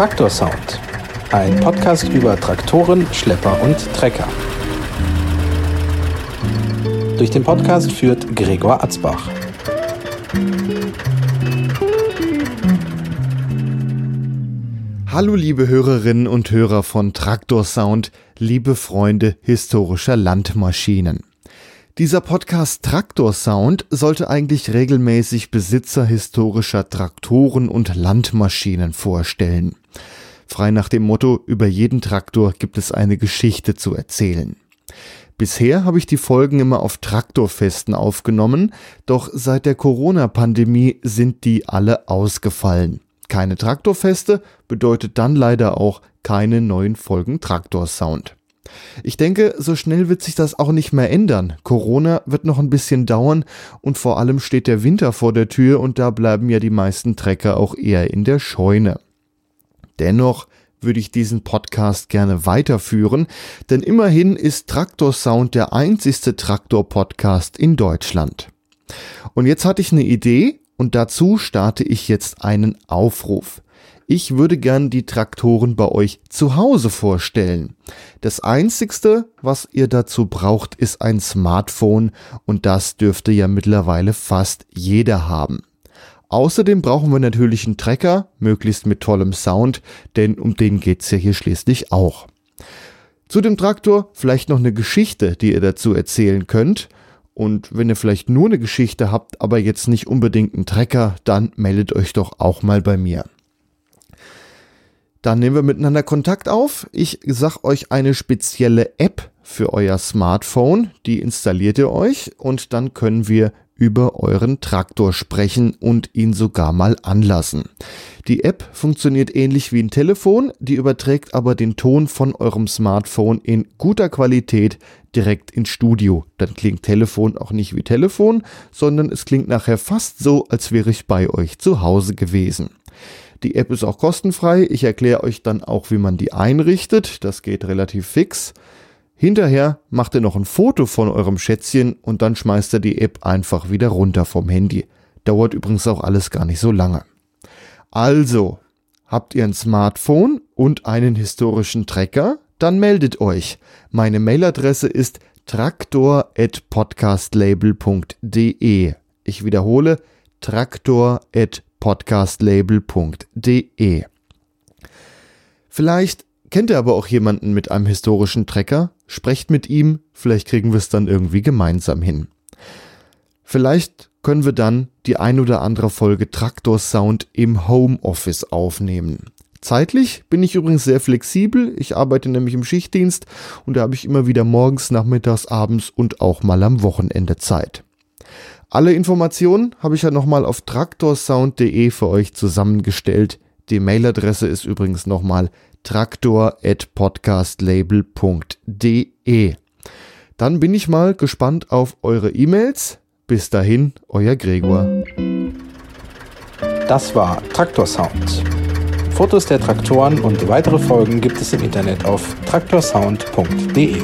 Traktorsound, ein Podcast über Traktoren, Schlepper und Trecker. Durch den Podcast führt Gregor Atzbach. Hallo liebe Hörerinnen und Hörer von Traktorsound, liebe Freunde historischer Landmaschinen. Dieser Podcast Traktor Sound sollte eigentlich regelmäßig Besitzer historischer Traktoren und Landmaschinen vorstellen. Frei nach dem Motto, über jeden Traktor gibt es eine Geschichte zu erzählen. Bisher habe ich die Folgen immer auf Traktorfesten aufgenommen, doch seit der Corona-Pandemie sind die alle ausgefallen. Keine Traktorfeste bedeutet dann leider auch keine neuen Folgen Traktor Sound. Ich denke, so schnell wird sich das auch nicht mehr ändern. Corona wird noch ein bisschen dauern und vor allem steht der Winter vor der Tür und da bleiben ja die meisten Trecker auch eher in der Scheune. Dennoch würde ich diesen Podcast gerne weiterführen, denn immerhin ist Traktor Sound der einzigste Traktor-Podcast in Deutschland. Und jetzt hatte ich eine Idee und dazu starte ich jetzt einen Aufruf. Ich würde gern die Traktoren bei euch zu Hause vorstellen. Das einzigste, was ihr dazu braucht, ist ein Smartphone und das dürfte ja mittlerweile fast jeder haben. Außerdem brauchen wir natürlich einen Trecker, möglichst mit tollem Sound, denn um den geht's ja hier schließlich auch. Zu dem Traktor vielleicht noch eine Geschichte, die ihr dazu erzählen könnt. Und wenn ihr vielleicht nur eine Geschichte habt, aber jetzt nicht unbedingt einen Trecker, dann meldet euch doch auch mal bei mir. Dann nehmen wir miteinander Kontakt auf. Ich sag euch eine spezielle App für euer Smartphone, die installiert ihr euch und dann können wir über euren Traktor sprechen und ihn sogar mal anlassen. Die App funktioniert ähnlich wie ein Telefon, die überträgt aber den Ton von eurem Smartphone in guter Qualität direkt ins Studio. Dann klingt Telefon auch nicht wie Telefon, sondern es klingt nachher fast so, als wäre ich bei euch zu Hause gewesen. Die App ist auch kostenfrei. Ich erkläre euch dann auch, wie man die einrichtet. Das geht relativ fix. Hinterher macht ihr noch ein Foto von eurem Schätzchen und dann schmeißt ihr die App einfach wieder runter vom Handy. Dauert übrigens auch alles gar nicht so lange. Also, habt ihr ein Smartphone und einen historischen Trecker? Dann meldet euch. Meine Mailadresse ist traktor@podcastlabel.de. Ich wiederhole traktor@ podcastlabel.de. Vielleicht kennt ihr aber auch jemanden mit einem historischen Trecker, sprecht mit ihm, vielleicht kriegen wir es dann irgendwie gemeinsam hin. Vielleicht können wir dann die ein oder andere Folge Traktor Sound im Homeoffice aufnehmen. Zeitlich bin ich übrigens sehr flexibel. Ich arbeite nämlich im Schichtdienst und da habe ich immer wieder morgens, nachmittags, abends und auch mal am Wochenende Zeit. Alle Informationen habe ich ja nochmal auf traktorsound.de für euch zusammengestellt. Die Mailadresse ist übrigens nochmal traktor.podcastlabel.de. Dann bin ich mal gespannt auf eure E-Mails. Bis dahin, euer Gregor. Das war Traktor Sound. Fotos der Traktoren und weitere Folgen gibt es im Internet auf traktorsound.de.